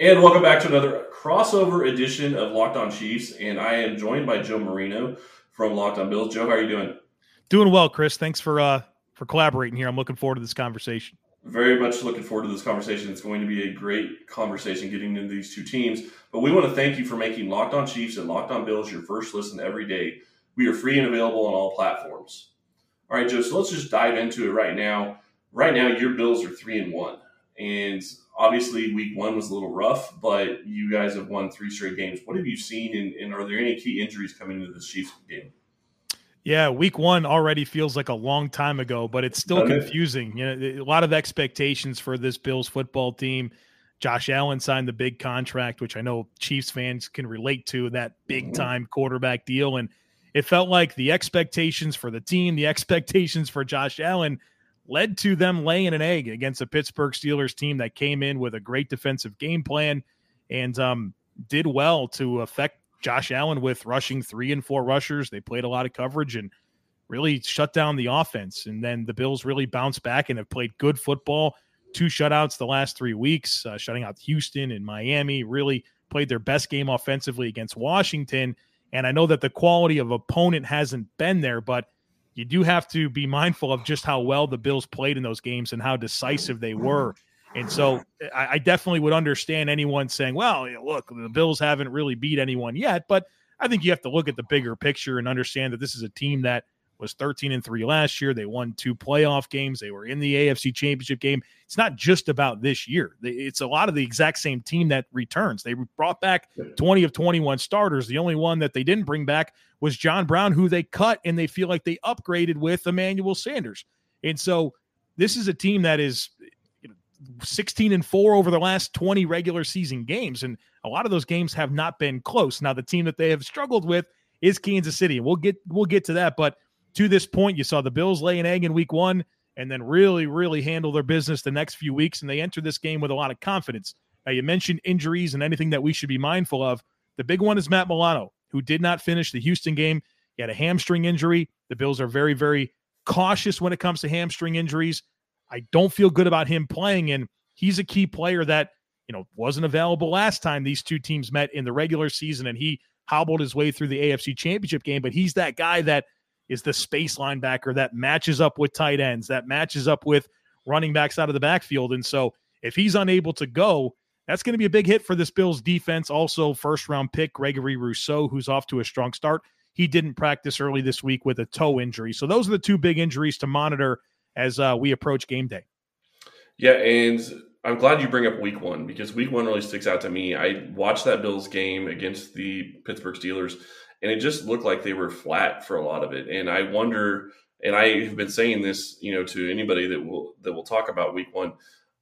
And welcome back to another crossover edition of Locked On Chiefs. And I am joined by Joe Marino from Locked On Bills. Joe, how are you doing? Doing well, Chris. Thanks for uh for collaborating here. I'm looking forward to this conversation. Very much looking forward to this conversation. It's going to be a great conversation getting into these two teams. But we want to thank you for making Locked On Chiefs and Locked On Bills your first listen every day. We are free and available on all platforms. All right, Joe. So let's just dive into it right now. Right now, your Bills are three and one, and obviously week one was a little rough, but you guys have won three straight games. What have you seen, and, and are there any key injuries coming into this Chiefs game? Yeah, week one already feels like a long time ago, but it's still confusing. You know, a lot of expectations for this Bills football team. Josh Allen signed the big contract, which I know Chiefs fans can relate to that big mm-hmm. time quarterback deal. And it felt like the expectations for the team, the expectations for Josh Allen led to them laying an egg against a Pittsburgh Steelers team that came in with a great defensive game plan and um, did well to affect Josh Allen with rushing three and four rushers. They played a lot of coverage and really shut down the offense. And then the Bills really bounced back and have played good football. Two shutouts the last three weeks, uh, shutting out Houston and Miami. Really played their best game offensively against Washington. And I know that the quality of opponent hasn't been there, but you do have to be mindful of just how well the Bills played in those games and how decisive they were. And so I, I definitely would understand anyone saying, well, look, the Bills haven't really beat anyone yet. But I think you have to look at the bigger picture and understand that this is a team that was 13 and 3 last year. They won two playoff games. They were in the AFC Championship game. It's not just about this year. It's a lot of the exact same team that returns. They brought back 20 of 21 starters. The only one that they didn't bring back was John Brown, who they cut and they feel like they upgraded with Emmanuel Sanders. And so this is a team that is 16 and 4 over the last 20 regular season games and a lot of those games have not been close. Now the team that they have struggled with is Kansas City. And we'll get we'll get to that, but to this point, you saw the Bills lay an egg in week one and then really, really handle their business the next few weeks. And they enter this game with a lot of confidence. Now, you mentioned injuries and anything that we should be mindful of. The big one is Matt Milano, who did not finish the Houston game. He had a hamstring injury. The Bills are very, very cautious when it comes to hamstring injuries. I don't feel good about him playing, and he's a key player that you know wasn't available last time these two teams met in the regular season, and he hobbled his way through the AFC Championship game. But he's that guy that is the space linebacker that matches up with tight ends, that matches up with running backs out of the backfield. And so if he's unable to go, that's going to be a big hit for this Bills defense. Also, first round pick Gregory Rousseau, who's off to a strong start. He didn't practice early this week with a toe injury. So those are the two big injuries to monitor as uh, we approach game day. Yeah, and I'm glad you bring up week one because week one really sticks out to me. I watched that Bills game against the Pittsburgh Steelers and it just looked like they were flat for a lot of it. And I wonder, and I have been saying this, you know, to anybody that will that will talk about Week One.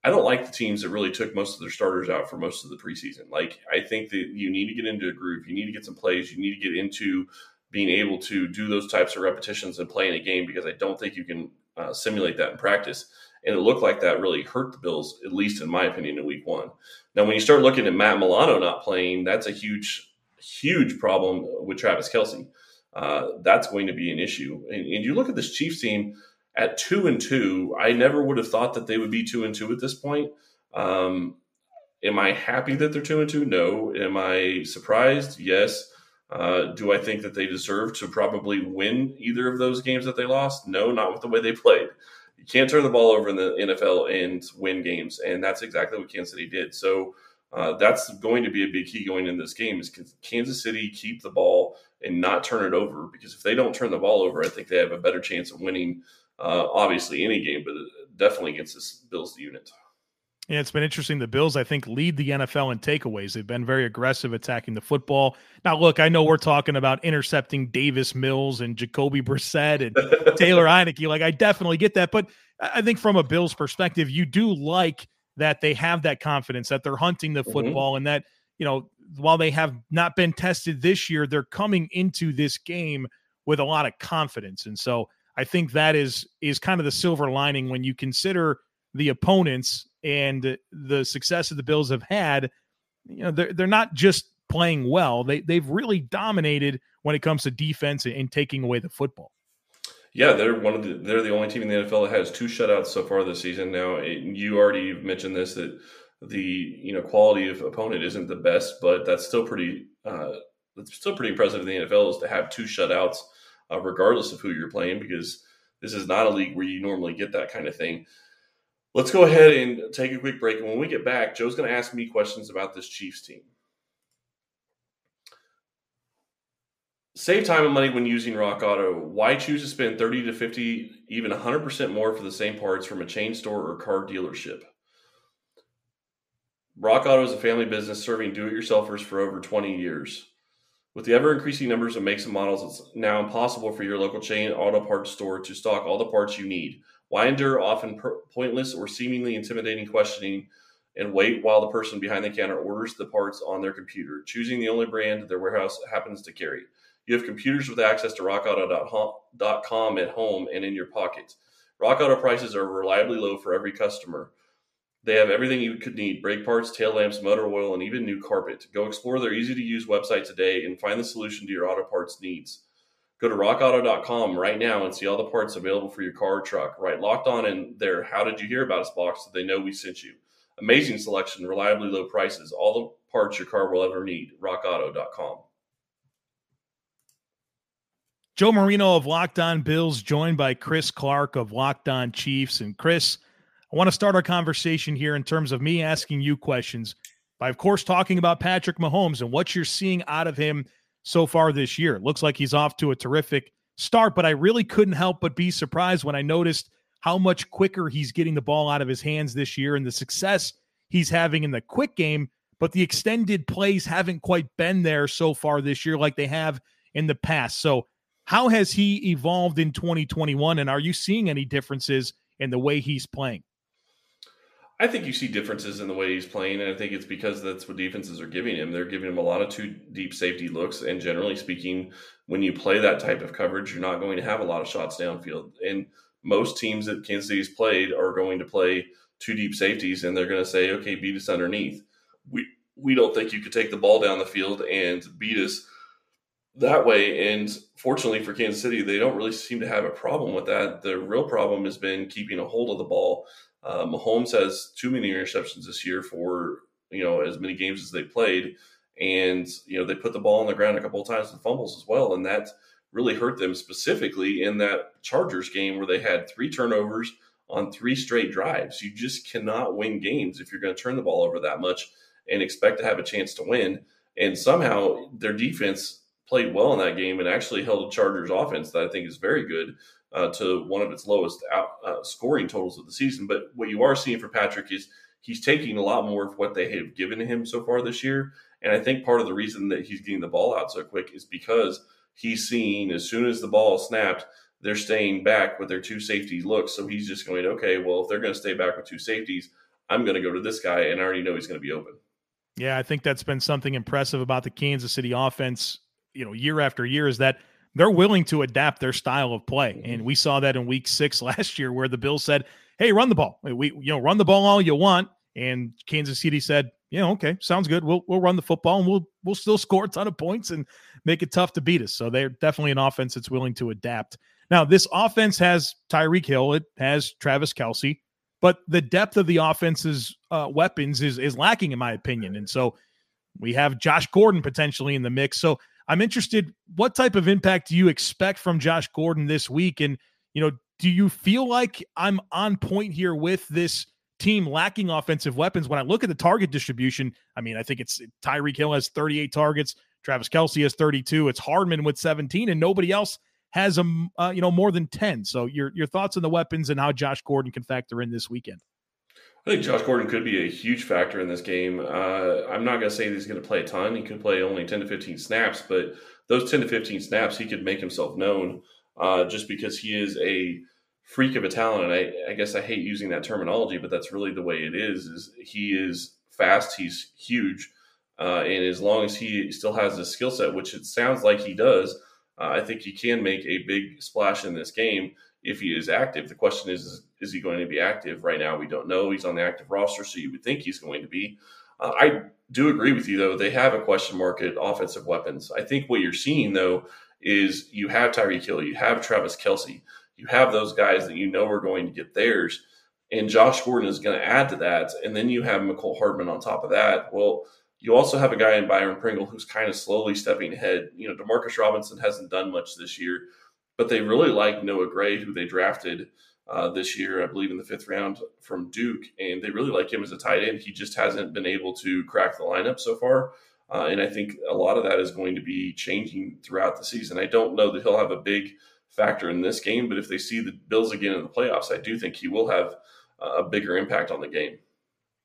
I don't like the teams that really took most of their starters out for most of the preseason. Like I think that you need to get into a groove, you need to get some plays, you need to get into being able to do those types of repetitions and play in a game because I don't think you can uh, simulate that in practice. And it looked like that really hurt the Bills, at least in my opinion, in Week One. Now, when you start looking at Matt Milano not playing, that's a huge huge problem with Travis Kelce. Uh, that's going to be an issue. And, and, you look at this Chiefs team at two and two. I never would have thought that they would be two and two at this point. Um, am I happy that they're two and two? No. Am I surprised? Yes. Uh, do I think that they deserve to probably win either of those games that they lost? No, not with the way they played. You can't turn the ball over in the NFL and win games, and that's exactly what Kansas City did. So uh, that's going to be a big key going in this game is Kansas City keep the ball and not turn it over because if they don't turn the ball over, I think they have a better chance of winning. Uh, obviously, any game, but definitely against this Bills unit. Yeah, it's been interesting. The Bills, I think, lead the NFL in takeaways. They've been very aggressive attacking the football. Now, look, I know we're talking about intercepting Davis Mills and Jacoby Brissett and Taylor Heinicke. Like, I definitely get that. But I think from a Bills perspective, you do like that they have that confidence that they're hunting the mm-hmm. football mm-hmm. and that you know while they have not been tested this year they're coming into this game with a lot of confidence and so i think that is is kind of the silver lining when you consider the opponents and the success that the bills have had you know they're, they're not just playing well they, they've really dominated when it comes to defense and, and taking away the football yeah, they're one of the they're the only team in the NFL that has two shutouts so far this season. Now, you already mentioned this that the you know quality of opponent isn't the best, but that's still pretty uh, that's still pretty impressive in the NFL is to have two shutouts, uh, regardless of who you're playing, because this is not a league where you normally get that kind of thing. Let's go ahead and take a quick break. And when we get back, Joe's going to ask me questions about this Chiefs team. Save time and money when using Rock Auto. Why choose to spend 30 to 50, even 100% more for the same parts from a chain store or car dealership? Rock Auto is a family business serving do it yourselfers for over 20 years. With the ever increasing numbers of makes and models, it's now impossible for your local chain auto parts store to stock all the parts you need. Why endure often pointless or seemingly intimidating questioning and wait while the person behind the counter orders the parts on their computer, choosing the only brand their warehouse happens to carry? You have computers with access to rockauto.com at home and in your pockets. Rock Auto prices are reliably low for every customer. They have everything you could need brake parts, tail lamps, motor oil, and even new carpet. Go explore their easy to use website today and find the solution to your auto parts needs. Go to rockauto.com right now and see all the parts available for your car or truck. Right locked on in their How Did You Hear About Us box so they know we sent you. Amazing selection, reliably low prices, all the parts your car will ever need. rockauto.com. Joe Marino of Locked On Bills, joined by Chris Clark of Locked On Chiefs. And Chris, I want to start our conversation here in terms of me asking you questions by, of course, talking about Patrick Mahomes and what you're seeing out of him so far this year. It looks like he's off to a terrific start, but I really couldn't help but be surprised when I noticed how much quicker he's getting the ball out of his hands this year and the success he's having in the quick game. But the extended plays haven't quite been there so far this year like they have in the past. So, how has he evolved in 2021? And are you seeing any differences in the way he's playing? I think you see differences in the way he's playing, and I think it's because that's what defenses are giving him. They're giving him a lot of two deep safety looks, and generally speaking, when you play that type of coverage, you're not going to have a lot of shots downfield. And most teams that Kansas City's played are going to play two deep safeties, and they're going to say, "Okay, beat us underneath." We we don't think you could take the ball down the field and beat us that way. And fortunately for Kansas City, they don't really seem to have a problem with that. The real problem has been keeping a hold of the ball. Uh, Mahomes has too many interceptions this year for you know as many games as they played, and you know they put the ball on the ground a couple of times and fumbles as well, and that really hurt them specifically in that Chargers game where they had three turnovers on three straight drives. You just cannot win games if you're going to turn the ball over that much and expect to have a chance to win. And somehow their defense played well in that game and actually held a Chargers offense that I think is very good uh, to one of its lowest out, uh, scoring totals of the season. But what you are seeing for Patrick is he's taking a lot more of what they have given him so far this year. And I think part of the reason that he's getting the ball out so quick is because he's seeing as soon as the ball snapped, they're staying back with their two safety looks. So he's just going, okay, well, if they're going to stay back with two safeties, I'm going to go to this guy, and I already know he's going to be open. Yeah, I think that's been something impressive about the Kansas City offense you know year after year is that they're willing to adapt their style of play, and we saw that in Week Six last year, where the Bills said, "Hey, run the ball. We you know run the ball all you want," and Kansas City said, "Yeah, okay, sounds good. We'll we'll run the football and we'll we'll still score a ton of points and make it tough to beat us." So they're definitely an offense that's willing to adapt. Now, this offense has Tyreek Hill, it has Travis Kelce, but the depth of the offense's uh, weapons is is lacking, in my opinion. And so we have Josh Gordon potentially in the mix. So I'm interested. What type of impact do you expect from Josh Gordon this week? And, you know, do you feel like I'm on point here with this team lacking offensive weapons? When I look at the target distribution, I mean, I think it's Tyreek Hill has 38 targets, Travis Kelce has 32, it's Hardman with 17, and nobody else has a uh, you know more than 10. So your your thoughts on the weapons and how Josh Gordon can factor in this weekend? I think Josh Gordon could be a huge factor in this game. Uh, I'm not going to say he's going to play a ton. He could play only 10 to 15 snaps, but those 10 to 15 snaps, he could make himself known uh, just because he is a freak of a talent. And I, I, guess I hate using that terminology, but that's really the way it is. Is he is fast, he's huge, uh, and as long as he still has the skill set, which it sounds like he does, uh, I think he can make a big splash in this game if he is active. The question is, is he going to be active? Right now, we don't know. He's on the active roster, so you would think he's going to be. Uh, I do agree with you, though. They have a question mark at offensive weapons. I think what you're seeing, though, is you have Tyreek Hill, you have Travis Kelce, you have those guys that you know are going to get theirs. and Josh Gordon is going to add to that, and then you have Mecole Hardman on top of that. Well, you also have a guy in Byron Pringle who's kind of slowly stepping ahead. You know, Demarcus Robinson hasn't done much this year, but they really like Noah Gray, who they drafted uh, this year, I believe, in the fifth round from Duke, and they really like him as a tight end. He just hasn't been able to crack the lineup so far. Uh, and I think a lot of that is going to be changing throughout the season. I don't know that he'll have a big factor in this game, but if they see the Bills again in the playoffs, I do think he will have a bigger impact on the game.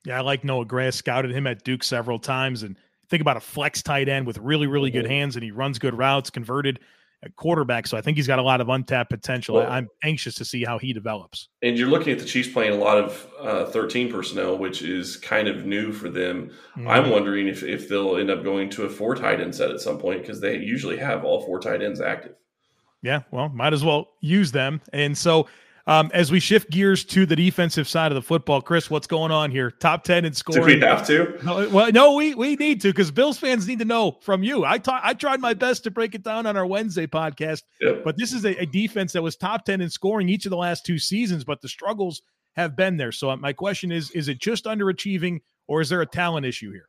Yeah, I like Noah Gray. I scouted him at Duke several times, and think about a flex tight end with really, really good hands, and he runs good routes, converted at quarterback. So I think he's got a lot of untapped potential. Well, I'm anxious to see how he develops. And you're looking at the Chiefs playing a lot of uh, 13 personnel, which is kind of new for them. Mm-hmm. I'm wondering if, if they'll end up going to a four tight end set at some point because they usually have all four tight ends active. Yeah, well, might as well use them. And so um, as we shift gears to the defensive side of the football, Chris, what's going on here? Top ten in scoring. Do we have to? No, well, no, we we need to because Bills fans need to know from you. I ta- I tried my best to break it down on our Wednesday podcast, yep. but this is a, a, defense that was top ten in scoring each of the last two seasons, but the struggles have been there. So uh, my question is: Is it just underachieving, or is there a talent issue here?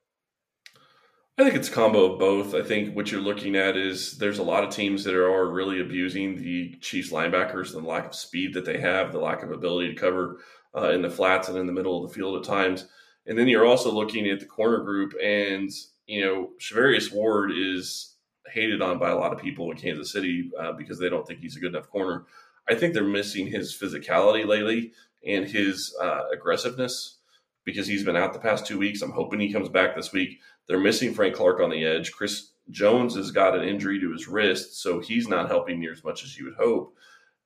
I think it's a combo of both. I think what you're looking at is there's a lot of teams that are really abusing the Chiefs linebackers and the lack of speed that they have, the lack of ability to cover uh, in the flats and in the middle of the field at times. And then you're also looking at the corner group, and you know Charvarius Ward is hated on by a lot of people in Kansas City uh, because they don't think he's a good enough corner. I think they're missing his physicality lately and his uh, aggressiveness because he's been out the past two weeks. I'm hoping he comes back this week. They're missing Frank Clark on the edge. Chris Jones has got an injury to his wrist, so he's not helping near as much as you would hope.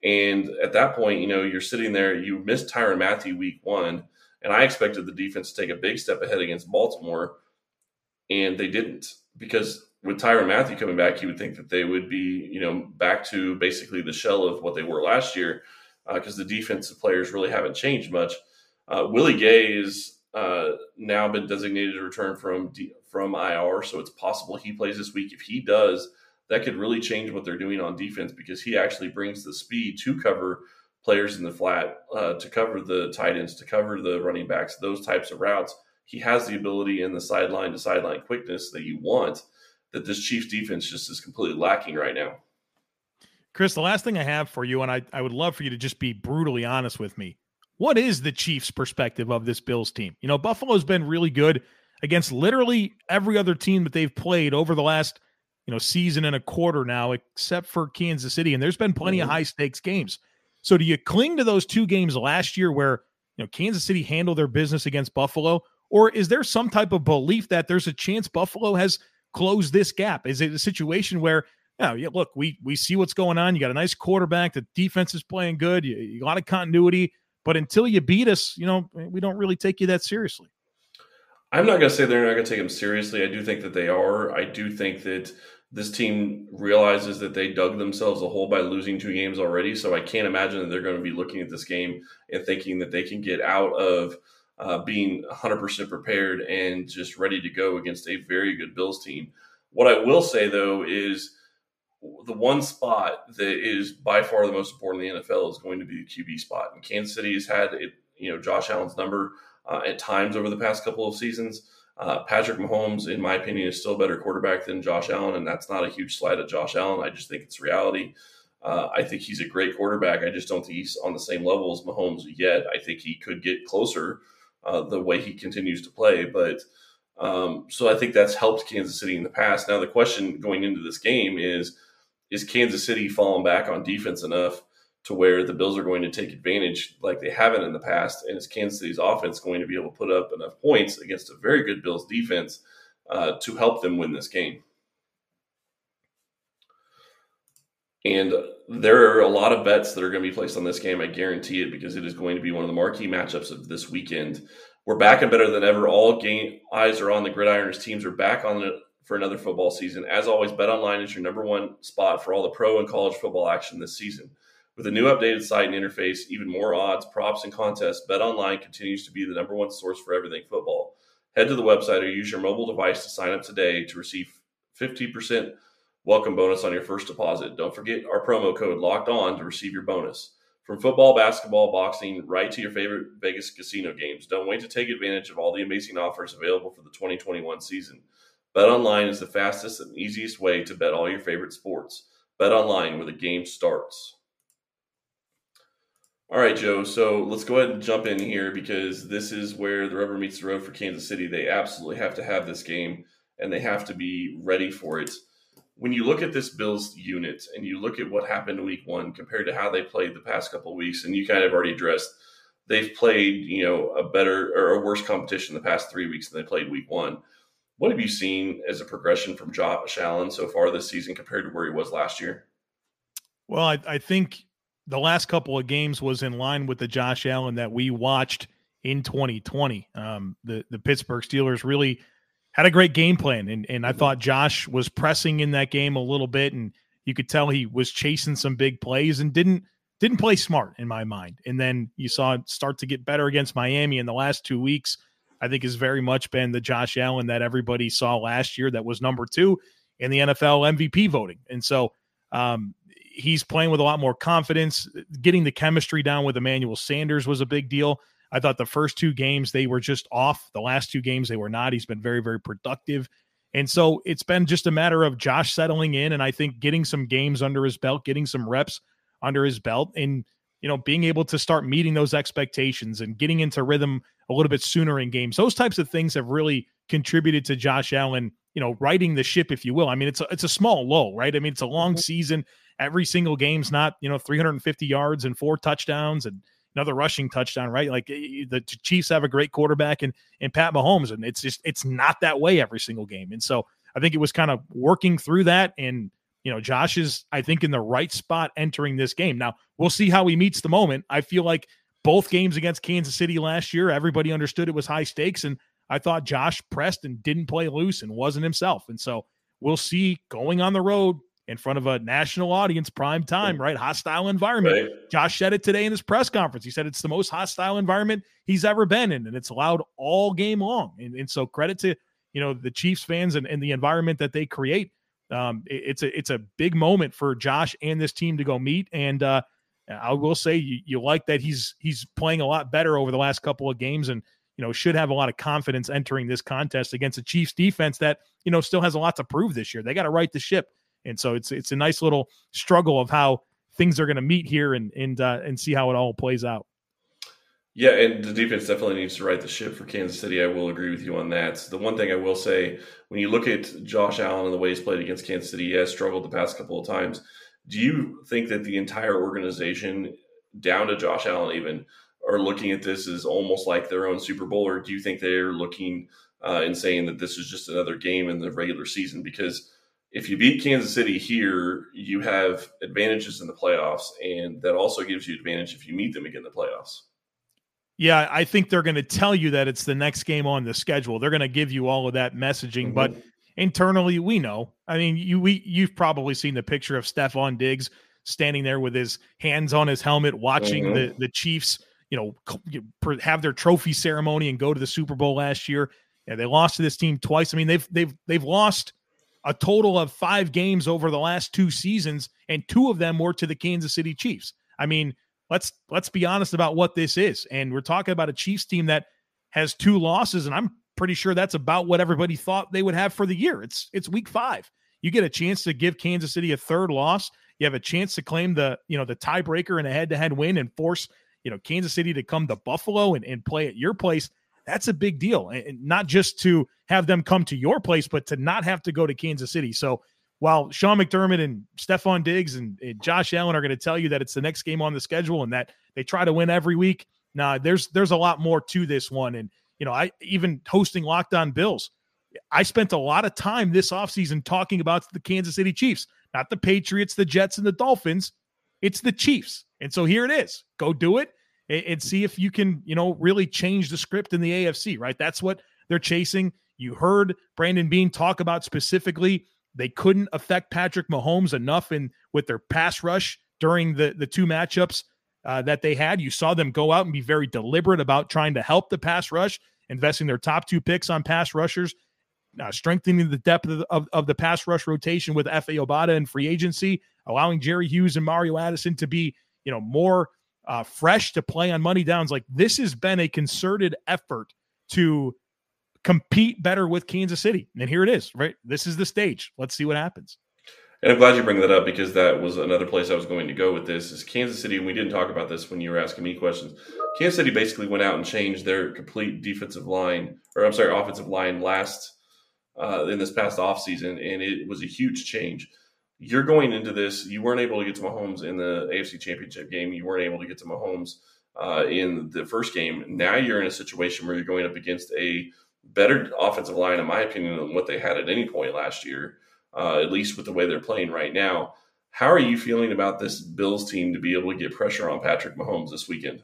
And at that point, you know, you're sitting there, you missed Tyrann Mathieu week one, and I expected the defense to take a big step ahead against Baltimore, and they didn't. Because with Tyrann Mathieu coming back, you would think that they would be, you know, back to basically the shell of what they were last year, because uh, the defensive players really haven't changed much. Uh, Willie Gay is uh, now been designated to return from D- from IR, so it's possible he plays this week. If he does, that could really change what they're doing on defense because he actually brings the speed to cover players in the flat, uh, to cover the tight ends, to cover the running backs, those types of routes. He has the ability in the sideline to sideline quickness that you want. That this Chiefs defense just is completely lacking right now. Chris, the last thing I have for you, and I, I would love for you to just be brutally honest with me. What is the Chiefs' perspective of this Bills team? You know, Buffalo's been really good against literally every other team that they've played over the last, you know, season and a quarter now, except for Kansas City. And there's been plenty mm-hmm. of high stakes games. So do you cling to those two games last year where, you know, Kansas City handled their business against Buffalo? Or is there some type of belief that there's a chance Buffalo has closed this gap? Is it a situation where, you know, yeah, look, we we see what's going on. You got a nice quarterback. The defense is playing good. You, you, a lot of continuity. But until you beat us, you know, we don't really take you that seriously. I'm not going to say they're not going to take them seriously. I do think that they are. I do think that this team realizes that they dug themselves a hole by losing two games already. So I can't imagine that they're going to be looking at this game and thinking that they can get out of uh, being 100% prepared and just ready to go against a very good Bills team. What I will say, though, is the one spot that is by far the most important in the NFL is going to be the QB spot. And Kansas City has had it, you know Josh Allen's number uh, at times over the past couple of seasons. Uh, Patrick Mahomes, in my opinion, is still a better quarterback than Josh Allen, and that's not a huge slight at Josh Allen. I just think it's reality. Uh, I think he's a great quarterback. I just don't think he's on the same level as Mahomes yet. I think he could get closer uh, the way he continues to play, but. Um, so I think that's helped Kansas City in the past. Now the question going into this game is is Kansas City falling back on defense enough to where the Bills are going to take advantage like they haven't in the past? And is Kansas City's offense going to be able to put up enough points against a very good Bills defense uh, to help them win this game? And there are a lot of bets that are going to be placed on this game. I guarantee it because it is going to be one of the marquee matchups of this weekend. We're back and better than ever. All game eyes are on the gridironers. Teams are back on for another football season. As always, Bet Online is your number one spot for all the pro and college football action this season. With a new updated site and interface, even more odds, props, and contests, Bet Online continues to be the number one source for everything football. Head to the website or use your mobile device to sign up today to receive 50% welcome bonus on your first deposit. Don't forget our promo code locked on to receive your bonus. From football, basketball, boxing, right to your favorite Vegas casino games. Don't wait to take advantage of all the amazing offers available for the 2021 season. Bet online is the fastest and easiest way to bet all your favorite sports. Bet online where the game starts. All right, Joe. So let's go ahead and jump in here because this is where the rubber meets the road for Kansas City. They absolutely have to have this game and they have to be ready for it when you look at this Bills unit and you look at what happened in week one compared to how they played the past couple weeks, and you kind of already addressed they've played, you know, a better or a worse competition the past three weeks than they played week one. What have you seen as a progression from Josh Allen so far this season compared to where he was last year? Well, I, I think the last couple of games was in line with the Josh Allen that we watched in 2020. Um, the the Pittsburgh Steelers really had a great game plan. And, and I thought Josh was pressing in that game a little bit. And you could tell he was chasing some big plays and didn't didn't play smart in my mind. And then you saw it start to get better against Miami in the last two weeks. I think has very much been the Josh Allen that everybody saw last year that was number two in the NFL MVP voting. And so um, he's playing with a lot more confidence. Getting the chemistry down with Emmanuel Sanders was a big deal. I thought the first two games they were just off. The last two games they were not. He's been very, very productive. And so it's been just a matter of Josh settling in and I think getting some games under his belt, getting some reps under his belt, and you know, being able to start meeting those expectations and getting into rhythm a little bit sooner in games. Those types of things have really contributed to Josh Allen, you know, riding the ship, if you will. I mean, it's a, it's a small low, right? I mean, it's a long mm-hmm. season. Every single game's not, you know, 350 yards and four touchdowns and another rushing touchdown, right? Like the Chiefs have a great quarterback and and Pat Mahomes, and it's just it's not that way every single game. And so I think it was kind of working through that, and you know, Josh is I think in the right spot entering this game. Now we'll see how he meets the moment. I feel like both games against Kansas City last year, everybody understood it was high stakes, and I thought Josh pressed and didn't play loose and wasn't himself. And so we'll see going on the road in front of a national audience, prime time, right? Hostile environment. Right. Josh said it today in his press conference. He said it's the most hostile environment he's ever been in, and it's allowed all game long. And, and so credit to you know the Chiefs fans and, and the environment that they create. Um, it, it's a it's a big moment for Josh and this team to go meet. And uh, I will say you, you like that he's he's playing a lot better over the last couple of games and you know should have a lot of confidence entering this contest against a Chiefs defense that you know still has a lot to prove this year. They got to right the ship and so it's it's a nice little struggle of how things are going to meet here and and uh, and see how it all plays out. Yeah, and the defense definitely needs to right the ship for Kansas City. I will agree with you on that. The one thing I will say, when you look at Josh Allen and the way he's played against Kansas City, he has struggled the past couple of times. Do you think that the entire organization, down to Josh Allen even, are looking at this as almost like their own Super Bowl, or do you think they're looking uh, and saying that this is just another game in the regular season? Because if you beat Kansas City here, you have advantages in the playoffs, and that also gives you advantage if you meet them again in the playoffs. Yeah, I think they're going to tell you that it's the next game on the schedule. They're going to give you all of that messaging, mm-hmm. but internally, we know. I mean, you we you've probably seen the picture of Stefon Diggs standing there with his hands on his helmet, watching mm-hmm. the the Chiefs, you know, have their trophy ceremony and go to the Super Bowl last year. Yeah, they lost to this team twice. I mean, they've they've they've lost a total of five games over the last two seasons, and two of them were to the Kansas City Chiefs. I mean, let's let's be honest about what this is. And we're talking about a Chiefs team that has two losses, and I'm pretty sure that's about what everybody thought they would have for the year. It's it's week five. You get a chance to give Kansas City a third loss. You have a chance to claim the you know the tiebreaker in a head-to-head win and force you know Kansas City to come to Buffalo and, and play at your place that's a big deal. And not just to have them come to your place, but to not have to go to Kansas City. So while Sean McDermott and Stefon Diggs and, and Josh Allen are going to tell you that it's the next game on the schedule and that they try to win every week, nah, there's there's a lot more to this one. And you know, I even hosting Locked On Bills, I spent a lot of time this offseason talking about the Kansas City Chiefs, not the Patriots, the Jets, and the Dolphins. It's the Chiefs. And so here it is. Go do it and see if you can, you know, really change the script in the AFC, right? That's what they're chasing. You heard Brandon Beane talk about specifically they couldn't affect Patrick Mahomes enough in with their pass rush during the the two matchups uh, that they had. You saw them go out and be very deliberate about trying to help the pass rush, investing their top two picks on pass rushers, uh, strengthening the depth of, of, of the pass rush rotation with Efe Obada and free agency, allowing Jerry Hughes and Mario Addison to be, you know, more uh, fresh to play on money downs. Like this has been a concerted effort to compete better with Kansas City. And here it is, right? This is the stage. Let's see what happens. And I'm glad you bring that up because that was another place I was going to go with this is Kansas City. And we didn't talk about this when you were asking me questions. Kansas City basically went out and changed their complete defensive line, or I'm sorry, offensive line last uh, in this past offseason, and it was a huge change. You're going into this, you weren't able to get to Mahomes in the AFC Championship game. You weren't able to get to Mahomes uh, in the first game. Now you're in a situation where you're going up against a better offensive line, in my opinion, than what they had at any point last year, uh, at least with the way they're playing right now. How are you feeling about this Bills team to be able to get pressure on Patrick Mahomes this weekend?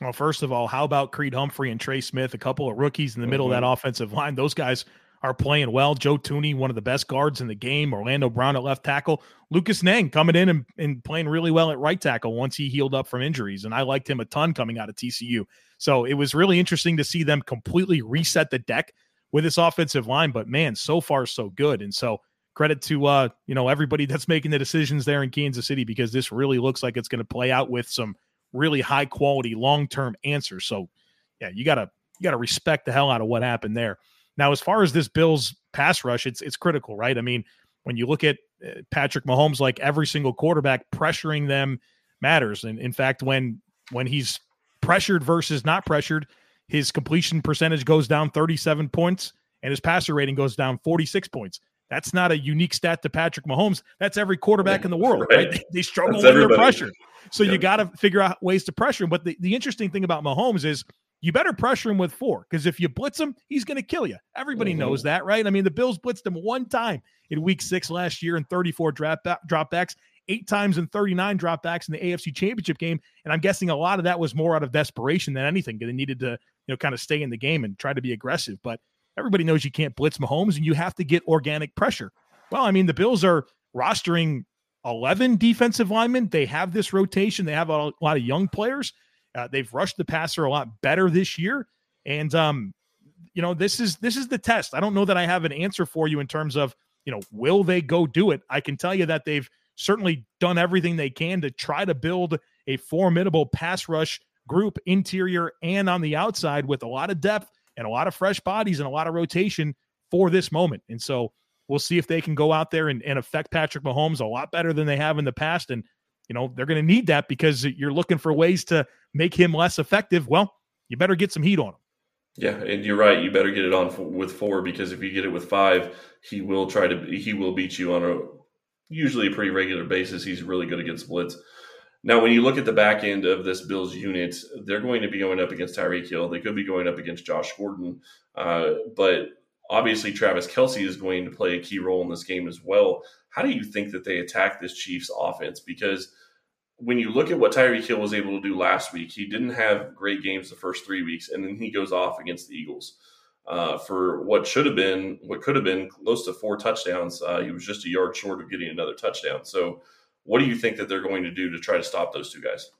Well, first of all, how about Creed Humphrey and Trey Smith, a couple of rookies in the mm-hmm. middle of that mm-hmm. offensive line? Those guys are playing well. Joe Thuney, one of the best guards in the game. Orlando Brown at left tackle. Lucas Niang coming in and, and playing really well at right tackle once he healed up from injuries. And I liked him a ton coming out of TCU. So it was really interesting to see them completely reset the deck with this offensive line. But man, so far so good. And so credit to uh, you know, everybody that's making the decisions there in Kansas City because this really looks like it's going to play out with some really high quality long-term answers. So yeah, you gotta you gotta respect the hell out of what happened there. Now, as far as this Bills pass rush, it's it's critical, right? I mean, when you look at uh, Patrick Mahomes, like every single quarterback pressuring them matters. And in fact, when when he's pressured versus not pressured, his completion percentage goes down 37 points and his passer rating goes down 46 points. That's not a unique stat to Patrick Mahomes. That's every quarterback in the world, right? They, they, struggle That's when everybody. they're pressured. So you got to figure out ways to pressure him. But the, the interesting thing about Mahomes is you better pressure him with four because if you blitz him, he's going to kill you. Everybody mm-hmm. knows that, right? I mean, the Bills blitzed him one time in week six last year in 34 drop dropbacks, eight times in 39 dropbacks in the AFC championship game. And I'm guessing a lot of that was more out of desperation than anything because they needed to, you know, kind of stay in the game and try to be aggressive. But everybody knows you can't blitz Mahomes and you have to get organic pressure. Well, I mean, the Bills are rostering 11 defensive linemen. They have this rotation, they have a lot of young players. Uh, they've rushed the passer a lot better this year, and um, you know this is this is the test. I don't know that I have an answer for you in terms of you know will they go do it. I can tell you that they've certainly done everything they can to try to build a formidable pass rush group, interior and on the outside, with a lot of depth and a lot of fresh bodies and a lot of rotation for this moment. And so we'll see if they can go out there and, and affect Patrick Mahomes a lot better than they have in the past. And you know they're going to need that because you're looking for ways to make him less effective. Well, you better get some heat on him. Yeah, and you're right. You better get it on with four because if you get it with five, he will try to he will beat you on a usually a pretty regular basis. He's really good against blitz. Now, when you look at the back end of this Bills unit, they're going to be going up against Tyreek Hill. They could be going up against Josh Gordon, uh, but obviously Travis Kelce is going to play a key role in this game as well. How do you think that they attack this Chiefs offense? Because when you look at what Tyreek Hill was able to do last week, he didn't have great games the first three weeks, and then he goes off against the Eagles uh, for what should have been, what could have been close to four touchdowns. Uh, he was just a yard short of getting another touchdown. So, what do you think that they're going to do to try to stop those two guys?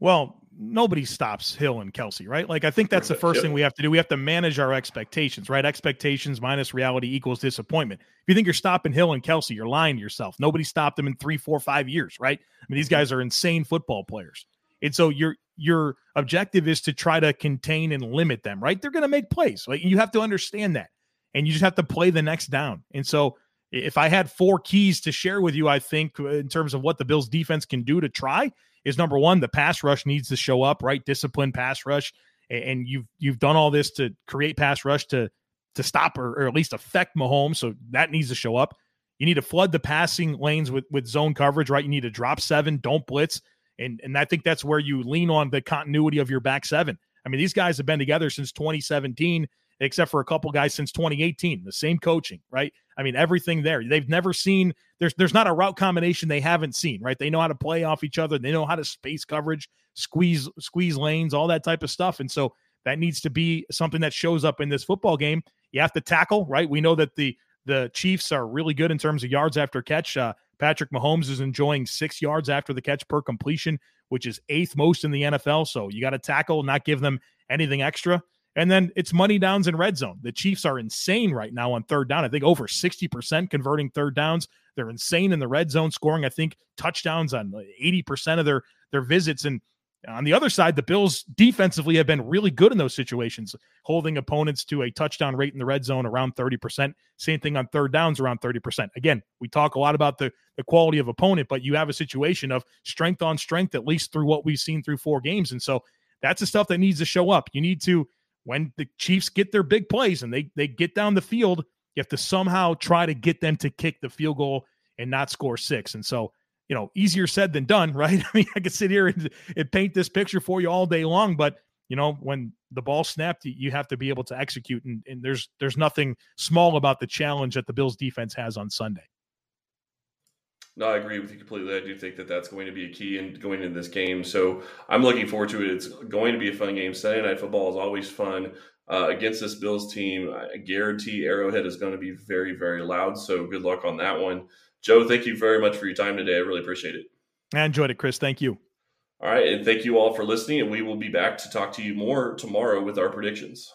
Well, nobody stops Hill and Kelce, right? Like I think that's the first thing we have to do. We have to manage our expectations, right? Expectations minus reality equals disappointment. If you think you're stopping Hill and Kelce, you're lying to yourself. Nobody stopped them in three, four, five years, right? I mean, these mm-hmm. guys are insane football players. And so your your objective is to try to contain and limit them, right? They're going to make plays. Like you have to understand that. And you just have to play the next down. And so if I had four keys to share with you, I think uh, in terms of what the Bills defense can do to try, is number one, the pass rush needs to show up, right? Disciplined pass rush. And you've you've done all this to create pass rush to to stop or, or at least affect Mahomes. So that needs to show up. You need to flood the passing lanes with with zone coverage, right? You need to drop seven, don't blitz. And and I think that's where you lean on the continuity of your back seven. I mean, these guys have been together since 2017 except for a couple guys since 2018. The same coaching, right? I mean, everything there. They've never seen there's there's not a route combination they haven't seen, right? They know how to play off each other. They know how to space coverage, squeeze squeeze lanes, all that type of stuff. And so that needs to be something that shows up in this football game. You have to tackle, right? We know that the the Chiefs are really good in terms of yards after catch. Uh, Patrick Mahomes is enjoying six yards after the catch per completion, which is eighth most in the NFL. So you got to tackle, not give them anything extra. And then it's money downs in red zone. The Chiefs are insane right now on third down. I think over 60% converting third downs. They're insane in the red zone, scoring, I think, touchdowns on 80% of their, their visits. And On the other side, the Bills defensively have been really good in those situations, holding opponents to a touchdown rate in the red zone around 30%. Same thing on third downs around 30%. Again, we talk a lot about the, the quality of opponent, but you have a situation of strength on strength, at least through what we've seen through four games. And so that's the stuff that needs to show up. You need to, when the Chiefs get their big plays and they they get down the field, you have to somehow try to get them to kick the field goal and not score six. And so you know, easier said than done, right? I mean, I could sit here and, and paint this picture for you all day long, but you know, when the ball snapped, you have to be able to execute, and, and there's there's nothing small about the challenge that the Bills defense has on Sunday. No, I agree with you completely. I do think that that's going to be a key in going into this game. So I'm looking forward to it. It's going to be a fun game. Sunday night football is always fun uh, against this Bills team. I guarantee Arrowhead is going to be very, very loud. So good luck on that one. Joe, thank you very much for your time today. I really appreciate it. I enjoyed it, Chris. Thank you. All right. And thank you all for listening. And we will be back to talk to you more tomorrow with our predictions.